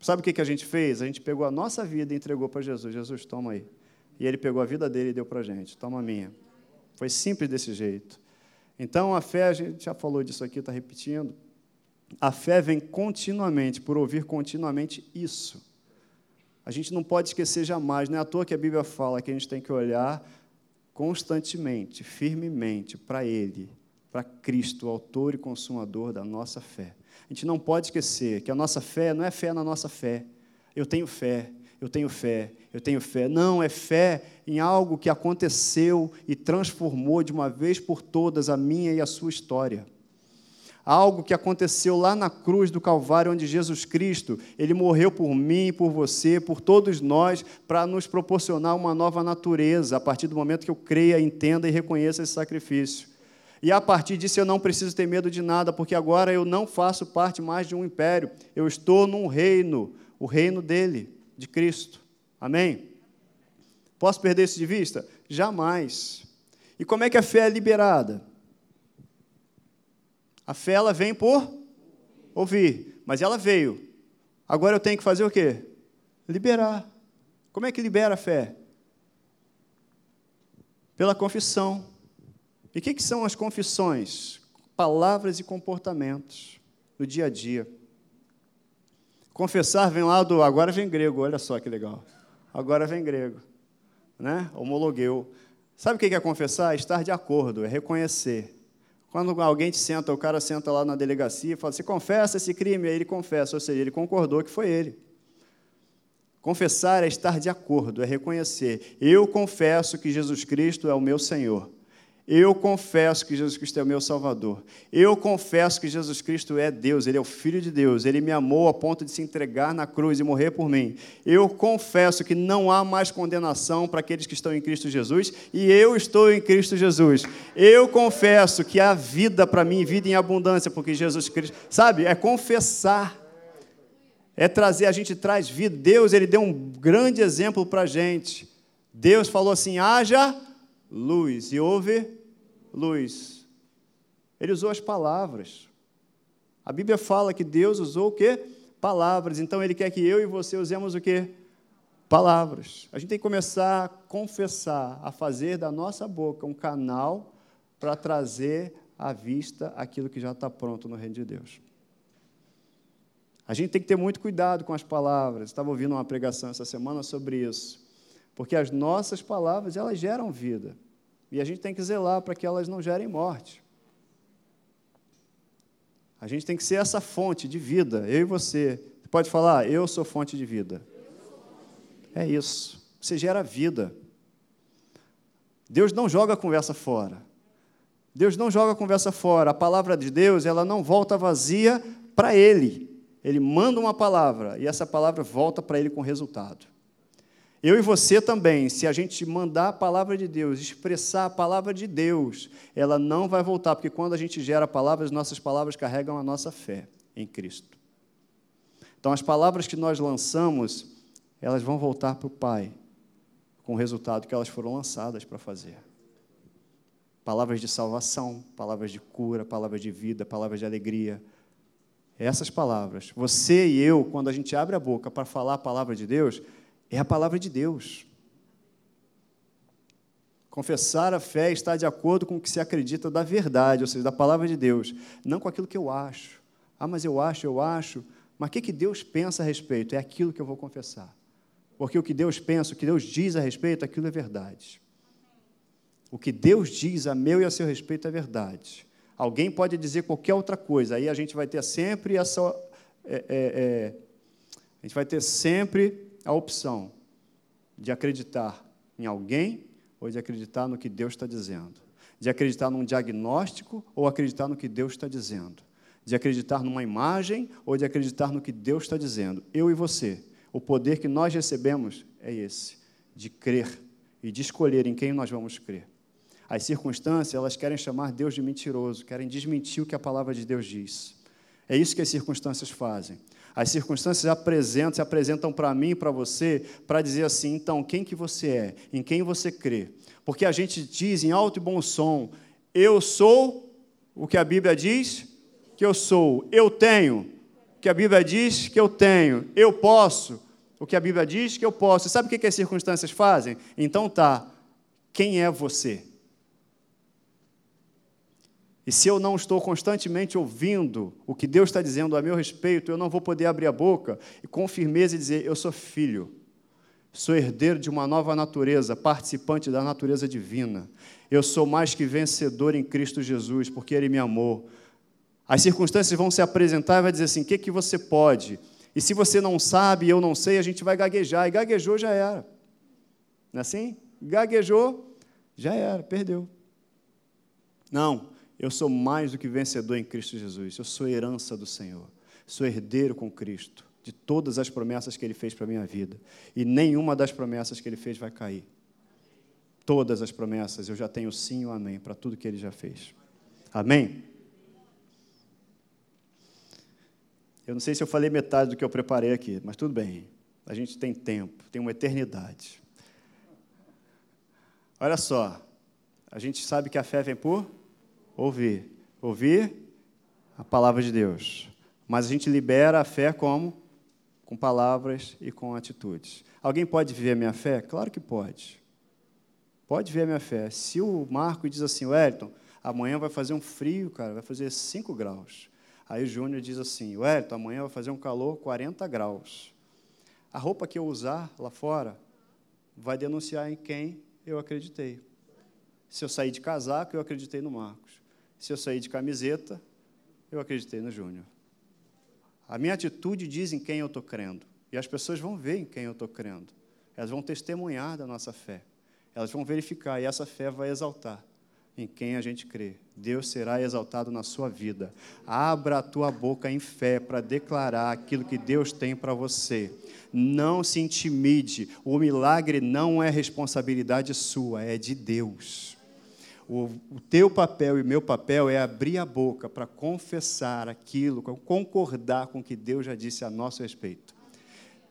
Sabe o que a gente fez? A gente pegou a nossa vida e entregou para Jesus. Jesus, toma aí. E ele pegou a vida dele e deu para a gente. Toma a minha. Foi simples desse jeito. Então, a fé, a gente já falou disso aqui, está repetindo. A fé vem continuamente, por ouvir continuamente isso. A gente não pode esquecer jamais, não é à toa que a Bíblia fala que a gente tem que olhar constantemente, firmemente para Ele, para Cristo, o autor e consumador da nossa fé. A gente não pode esquecer que a nossa fé não é fé na nossa fé. Eu tenho fé, eu tenho fé, Eu tenho fé. Não, é fé em algo que aconteceu e transformou de uma vez por todas a minha e a sua história. Algo que aconteceu lá na cruz do Calvário, onde Jesus Cristo, ele morreu por mim, por você, por todos nós, para nos proporcionar uma nova natureza, a partir do momento que eu creia, entenda e reconheça esse sacrifício. E a partir disso eu não preciso ter medo de nada, porque agora eu não faço parte mais de um império, eu estou num reino, o reino dele, de Cristo. Amém? Posso perder isso de vista? Jamais. E como é que a fé é liberada? A fé ela vem por ouvir, mas ela veio. Agora eu tenho que fazer o quê? Liberar. Como é que libera a fé? Pela confissão. E o que, que são as confissões? Palavras e comportamentos do dia a dia. Confessar vem lá do. Agora vem grego, olha só que legal. Agora vem grego. Né? Homologueu. Sabe o que é confessar? Estar de acordo, é reconhecer. Quando alguém te senta, o cara senta lá na delegacia e fala: Você confessa esse crime? Aí ele confessa, ou seja, ele concordou que foi ele. Confessar é estar de acordo, é reconhecer. Eu confesso que Jesus Cristo é o meu Senhor. Eu confesso que Jesus Cristo é o meu Salvador. Eu confesso que Jesus Cristo é Deus, Ele é o Filho de Deus. Ele me amou a ponto de se entregar na cruz e morrer por mim. Eu confesso que não há mais condenação para aqueles que estão em Cristo Jesus e eu estou em Cristo Jesus. Eu confesso que há vida para mim, vida em abundância, porque Jesus Cristo. Sabe, é confessar. É trazer, a gente traz vida. Deus, Ele deu um grande exemplo para a gente. Deus falou assim: haja luz, e houve luz. Ele usou as palavras. A Bíblia fala que Deus usou o quê? Palavras. Então ele quer que eu e você usemos o quê? Palavras. A gente tem que começar a confessar, a fazer da nossa boca um canal para trazer à vista aquilo que já está pronto no reino de Deus. A gente tem que ter muito cuidado com as palavras. Estava ouvindo uma pregação essa semana sobre isso. Porque as nossas palavras, elas geram vida. E a gente tem que zelar para que elas não gerem morte. A gente tem que ser essa fonte de vida, eu e você. Você pode falar, eu sou fonte de vida. É isso. Você gera vida. Deus não joga a conversa fora. Deus não joga a conversa fora. A palavra de Deus, ela não volta vazia para Ele. Ele manda uma palavra e essa palavra volta para Ele com resultado. Eu e você também, se a gente mandar a palavra de Deus, expressar a palavra de Deus, ela não vai voltar, porque quando a gente gera palavras, nossas palavras carregam a nossa fé em Cristo. Então, as palavras que nós lançamos, elas vão voltar para o Pai, com o resultado que elas foram lançadas para fazer. Palavras de salvação, palavras de cura, palavras de vida, palavras de alegria. Essas palavras, você e eu, quando a gente abre a boca para falar a palavra de Deus, é a palavra de Deus. Confessar a fé está de acordo com o que se acredita da verdade, ou seja, da palavra de Deus, não com aquilo que eu acho. Ah, mas eu acho, eu acho. Mas o que, que Deus pensa a respeito? É aquilo que eu vou confessar. Porque o que Deus pensa, o que Deus diz a respeito, aquilo é verdade. O que Deus diz a meu e a seu respeito é verdade. Alguém pode dizer qualquer outra coisa, aí a gente vai ter sempre essa. É, é, é, a gente vai ter sempre a opção de acreditar em alguém ou de acreditar no que Deus está dizendo, de acreditar num diagnóstico ou acreditar no que Deus está dizendo, de acreditar numa imagem ou de acreditar no que Deus está dizendo. Eu e você, o poder que nós recebemos é esse, de crer e de escolher em quem nós vamos crer. As circunstâncias, elas querem chamar Deus de mentiroso, querem desmentir o que a palavra de Deus diz. É isso que as circunstâncias fazem. As circunstâncias apresentam, se apresentam para mim e para você para dizer assim, então, quem que você é? Em quem você crê? Porque a gente diz em alto e bom som, eu sou o que a Bíblia diz que eu sou. Eu tenho o que a Bíblia diz que eu tenho. Eu posso o que a Bíblia diz que eu posso. Sabe o que as circunstâncias fazem? Então tá, quem é você? E se eu não estou constantemente ouvindo o que Deus está dizendo a meu respeito, eu não vou poder abrir a boca e com firmeza dizer: Eu sou filho, sou herdeiro de uma nova natureza, participante da natureza divina. Eu sou mais que vencedor em Cristo Jesus, porque Ele me amou. As circunstâncias vão se apresentar e vai dizer assim: O que, que você pode? E se você não sabe eu não sei, a gente vai gaguejar. E gaguejou já era. Não é assim? Gaguejou, já era, perdeu. Não, eu sou mais do que vencedor em Cristo Jesus. Eu sou herança do Senhor. Sou herdeiro com Cristo de todas as promessas que Ele fez para a minha vida. E nenhuma das promessas que Ele fez vai cair. Todas as promessas eu já tenho sim ou amém para tudo que Ele já fez. Amém? Eu não sei se eu falei metade do que eu preparei aqui, mas tudo bem. A gente tem tempo, tem uma eternidade. Olha só, a gente sabe que a fé vem por ouvir. Ouvir a palavra de Deus. Mas a gente libera a fé como? Com palavras e com atitudes. Alguém pode viver a minha fé? Claro que pode. Pode ver a minha fé. Se o Marco diz assim, Wellington, amanhã vai fazer um frio, cara, vai fazer 5 graus. Aí o Júnior diz assim: Wellington, amanhã vai fazer um calor 40 graus. A roupa que eu usar lá fora vai denunciar em quem eu acreditei. Se eu sair de casaco, eu acreditei no Marcos. Se eu sair de camiseta, eu acreditei no Júnior. A minha atitude diz em quem eu estou crendo. E as pessoas vão ver em quem eu estou crendo. Elas vão testemunhar da nossa fé. Elas vão verificar e essa fé vai exaltar em quem a gente crê. Deus será exaltado na sua vida. Abra a tua boca em fé para declarar aquilo que Deus tem para você. Não se intimide. O milagre não é responsabilidade sua, é de Deus. O, teu papel e meu papel é abrir a boca para confessar aquilo, concordar com o que Deus já disse a nosso respeito.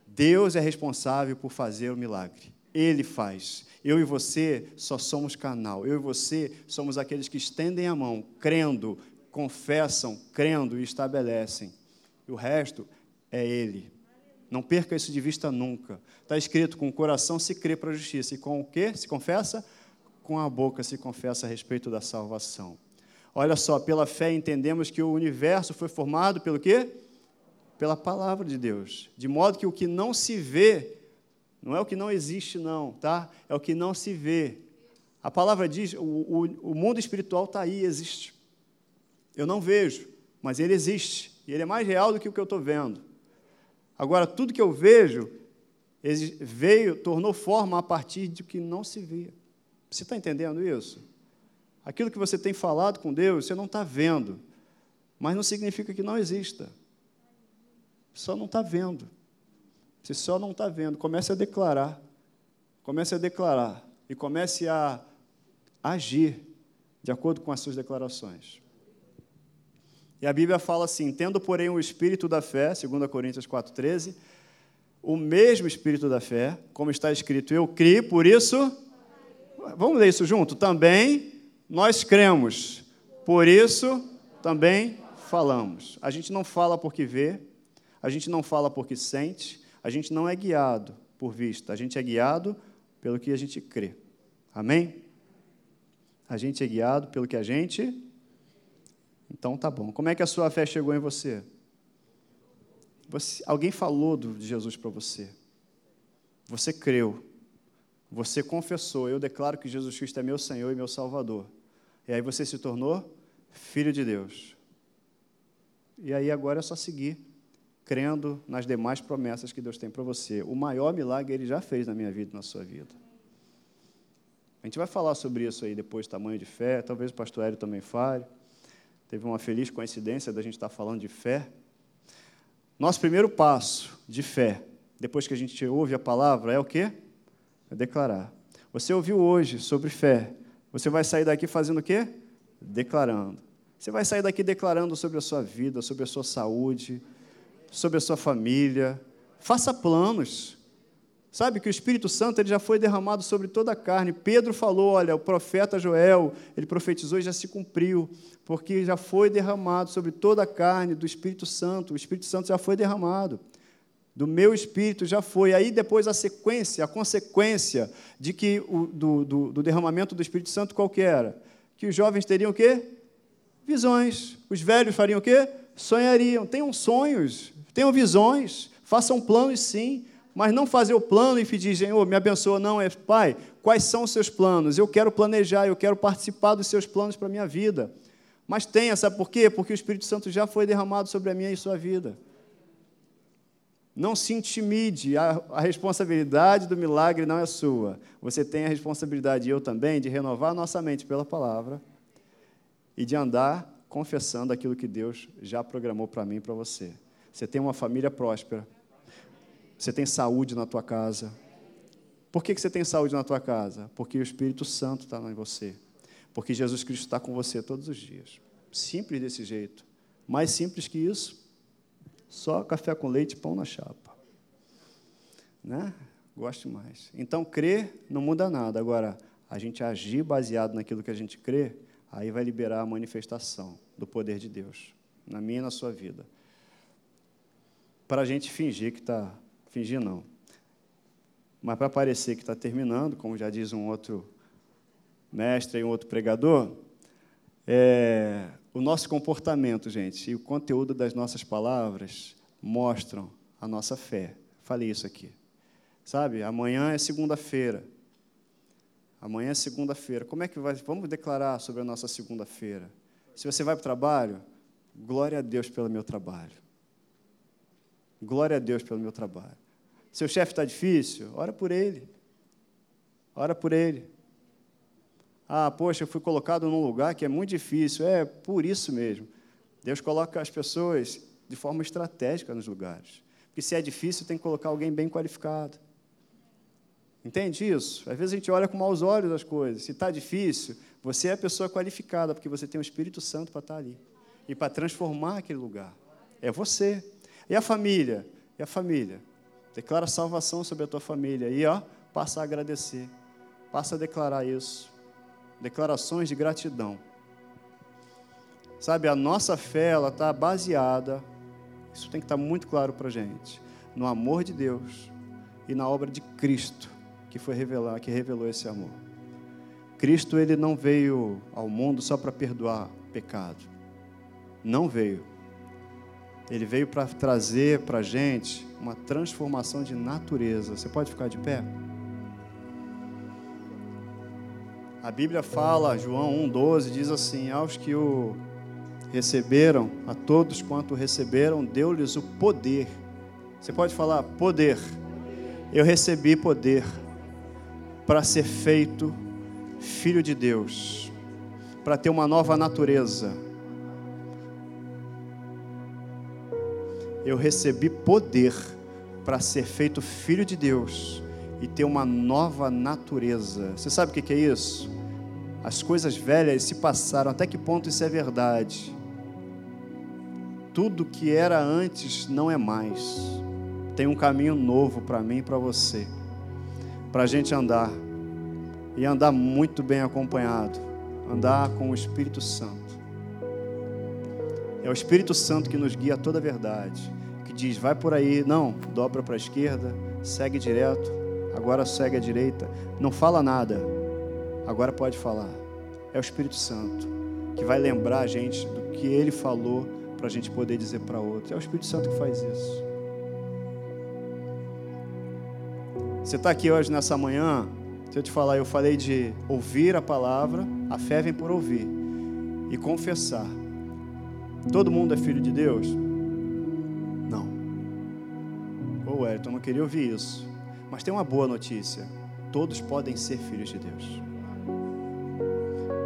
Deus é responsável por fazer o milagre. Ele faz. Eu e você só somos canal. Eu e você somos aqueles que estendem a mão, crendo, confessam, crendo e estabelecem. E o resto é Ele. Não perca isso de vista nunca. Está escrito: com o coração se crê para a justiça. E com o que se confessa? Com a boca se confessa a respeito da salvação. Olha só, pela fé entendemos que o universo foi formado pelo quê? Pela palavra de Deus. De modo que o que não se vê não é o que não existe, não, tá? É o que não se vê. A palavra diz: o, o, o mundo espiritual está aí, existe. Eu não vejo, mas ele existe. E ele é mais real do que o que eu estou vendo. Agora, tudo que eu vejo veio, tornou forma a partir de que não se vê. Você está entendendo isso? Aquilo que você tem falado com Deus, você não está vendo. Mas não significa que não exista. Só não está vendo. Você só não está vendo. Comece a declarar. Comece a declarar. E comece a agir de acordo com as suas declarações. E a Bíblia fala assim: tendo, porém, o espírito da fé, 2 Coríntios 4,13, o mesmo espírito da fé, como está escrito, eu criei, por isso. Vamos ler isso junto? Também nós cremos, por isso também falamos. A gente não fala porque vê, a gente não fala porque sente, a gente não é guiado por vista, a gente é guiado pelo que a gente crê. Amém? A gente é guiado pelo que a gente. Então tá bom. Como é que a sua fé chegou em você? você alguém falou de Jesus para você. Você creu. Você confessou. Eu declaro que Jesus Cristo é meu Senhor e meu Salvador. E aí você se tornou filho de Deus. E aí agora é só seguir crendo nas demais promessas que Deus tem para você. O maior milagre ele já fez na minha vida e na sua vida. A gente vai falar sobre isso aí depois, tamanho de fé, talvez o pastor Hélio também fale. Teve uma feliz coincidência da gente estar falando de fé. Nosso primeiro passo de fé, depois que a gente ouve a palavra, é o quê? É declarar. Você ouviu hoje sobre fé. Você vai sair daqui fazendo o quê? Declarando. Você vai sair daqui declarando sobre a sua vida, sobre a sua saúde, sobre a sua família. Faça planos. Sabe que o Espírito Santo ele já foi derramado sobre toda a carne. Pedro falou: olha, o profeta Joel, ele profetizou e já se cumpriu, porque já foi derramado sobre toda a carne do Espírito Santo. O Espírito Santo já foi derramado. Do meu espírito já foi. Aí depois a sequência, a consequência de que o, do, do, do derramamento do Espírito Santo qual que era? Que os jovens teriam o quê? Visões. Os velhos fariam o quê? Sonhariam. Tenham sonhos, Tenham visões, façam planos sim, mas não fazer o plano e pedir, Senhor, me abençoa, não, é Pai, quais são os seus planos? Eu quero planejar, eu quero participar dos seus planos para a minha vida. Mas tenha, sabe por quê? Porque o Espírito Santo já foi derramado sobre a minha e sua vida. Não se intimide, a, a, responsabilidade do milagre não é sua. Você tem a responsabilidade, e eu também, de renovar nossa mente pela palavra e de andar confessando aquilo que Deus já programou para mim e para você. Você tem uma família próspera, você tem saúde na tua casa. Por que, que você tem saúde na tua casa? Porque o Espírito Santo está em você. Porque Jesus Cristo está com você todos os dias. Simples desse jeito. Mais simples que isso, só café com leite e pão na chapa. Né? Gosto mais. Então, crer não muda nada. Agora, a gente agir baseado naquilo que a gente crê, aí vai liberar a manifestação do poder de Deus, na minha e na sua vida. Para a gente fingir que está. Fingir não. Mas para parecer que está terminando, como já diz um outro mestre e um outro pregador, é, o nosso comportamento, gente, e o conteúdo das nossas palavras mostram a nossa fé. Falei isso aqui. Sabe? Amanhã é segunda-feira. Amanhã é segunda-feira. Como é que vai? Vamos declarar sobre a nossa segunda-feira. Se você vai para o trabalho, glória a Deus pelo meu trabalho. Glória a Deus pelo meu trabalho. Seu chefe está difícil? Ora por ele. Ora por ele. Ah, poxa, eu fui colocado num lugar que é muito difícil. É por isso mesmo. Deus coloca as pessoas de forma estratégica nos lugares. Porque se é difícil, tem que colocar alguém bem qualificado. Entende isso? Às vezes a gente olha com maus olhos as coisas. Se está difícil, você é a pessoa qualificada, porque você tem o Espírito Santo para estar tá ali e para transformar aquele lugar. É você. E a família? E a família? Declara salvação sobre a tua família. E ó, passa a agradecer. Passa a declarar isso declarações de gratidão. Sabe, a nossa fé ela está baseada, isso tem que estar tá muito claro para a gente, no amor de Deus e na obra de Cristo que foi revelar, que revelou esse amor. Cristo ele não veio ao mundo só para perdoar pecado, não veio. Ele veio para trazer para a gente uma transformação de natureza. Você pode ficar de pé? A Bíblia fala, João 1,12, diz assim: Aos que o receberam, a todos quanto receberam, deu-lhes o poder. Você pode falar poder. Eu recebi poder para ser feito filho de Deus, para ter uma nova natureza. Eu recebi poder para ser feito filho de Deus e ter uma nova natureza. Você sabe o que é isso? As coisas velhas se passaram. Até que ponto isso é verdade? Tudo que era antes não é mais. Tem um caminho novo para mim e para você, para a gente andar e andar muito bem acompanhado, andar com o Espírito Santo. É o Espírito Santo que nos guia a toda a verdade, que diz: vai por aí, não, dobra para a esquerda, segue direto, agora segue à direita, não fala nada, agora pode falar. É o Espírito Santo que vai lembrar a gente do que ele falou para a gente poder dizer para outro. É o Espírito Santo que faz isso. Você está aqui hoje nessa manhã, deixa eu te falar, eu falei de ouvir a palavra, a fé vem por ouvir e confessar. Todo mundo é filho de Deus? Não. Ô, Wellington, não queria ouvir isso. Mas tem uma boa notícia: todos podem ser filhos de Deus.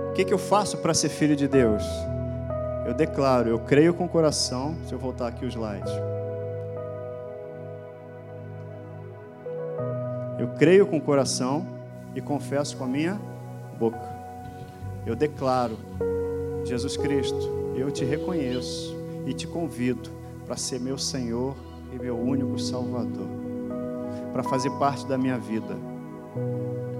O que, que eu faço para ser filho de Deus? Eu declaro, eu creio com o coração. Se eu voltar aqui o slide. Eu creio com o coração e confesso com a minha boca. Eu declaro, Jesus Cristo, eu te reconheço e te convido para ser meu Senhor e meu único Salvador para fazer parte da minha vida.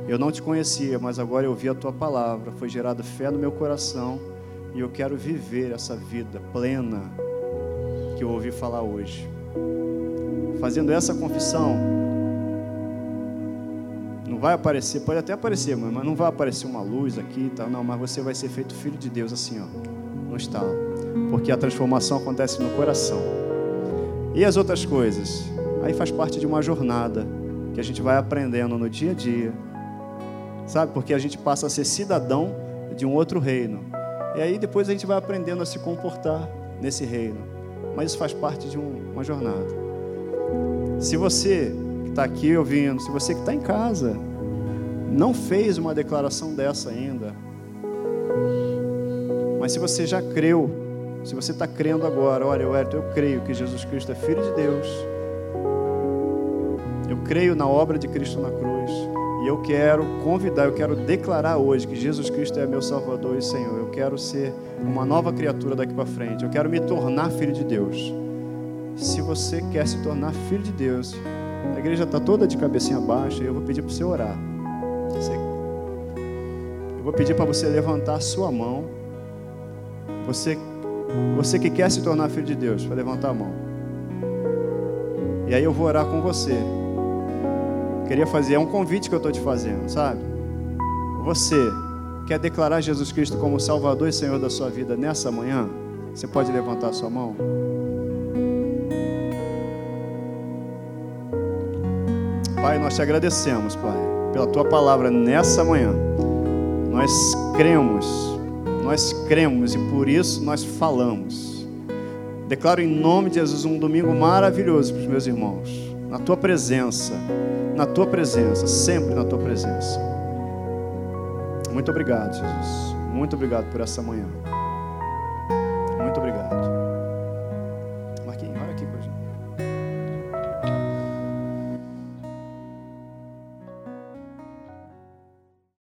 Eu não te conhecia, mas agora eu ouvi a tua palavra, foi gerada fé no meu coração e eu quero viver essa vida plena que eu ouvi falar hoje. Fazendo essa confissão, não vai aparecer, pode até aparecer, mas não vai aparecer uma luz aqui, tá? não, mas você vai ser feito filho de Deus assim, ó, no estalo, porque a transformação acontece no coração. E as outras coisas? Aí faz parte de uma jornada que a gente vai aprendendo no dia a dia. Sabe? Porque a gente passa a ser cidadão de um outro reino. E aí depois a gente vai aprendendo a se comportar nesse reino. Mas isso faz parte de um, uma jornada. Se você que está aqui ouvindo, se você que está em casa, não fez uma declaração dessa ainda, mas se você já creu, se você está crendo agora, olha, Wellington, eu creio que Jesus Cristo é Filho de Deus, eu creio na obra de Cristo na cruz, e eu quero convidar, eu quero declarar hoje que Jesus Cristo é meu Salvador e Senhor. Eu quero ser uma nova criatura daqui para frente. Eu quero me tornar filho de Deus. Se você quer se tornar filho de Deus, a igreja está toda de cabecinha baixa e eu vou pedir para você orar. Eu vou pedir para você levantar a sua mão. Você, você que quer se tornar filho de Deus, para levantar a mão. E aí eu vou orar com você queria fazer, é um convite que eu estou te fazendo, sabe? Você quer declarar Jesus Cristo como Salvador e Senhor da sua vida nessa manhã? Você pode levantar a sua mão? Pai, nós te agradecemos, Pai, pela tua palavra nessa manhã. Nós cremos, nós cremos e por isso nós falamos. Declaro em nome de Jesus um domingo maravilhoso para os meus irmãos, na tua presença na tua presença, sempre na tua presença. Muito obrigado, Jesus. Muito obrigado por essa manhã.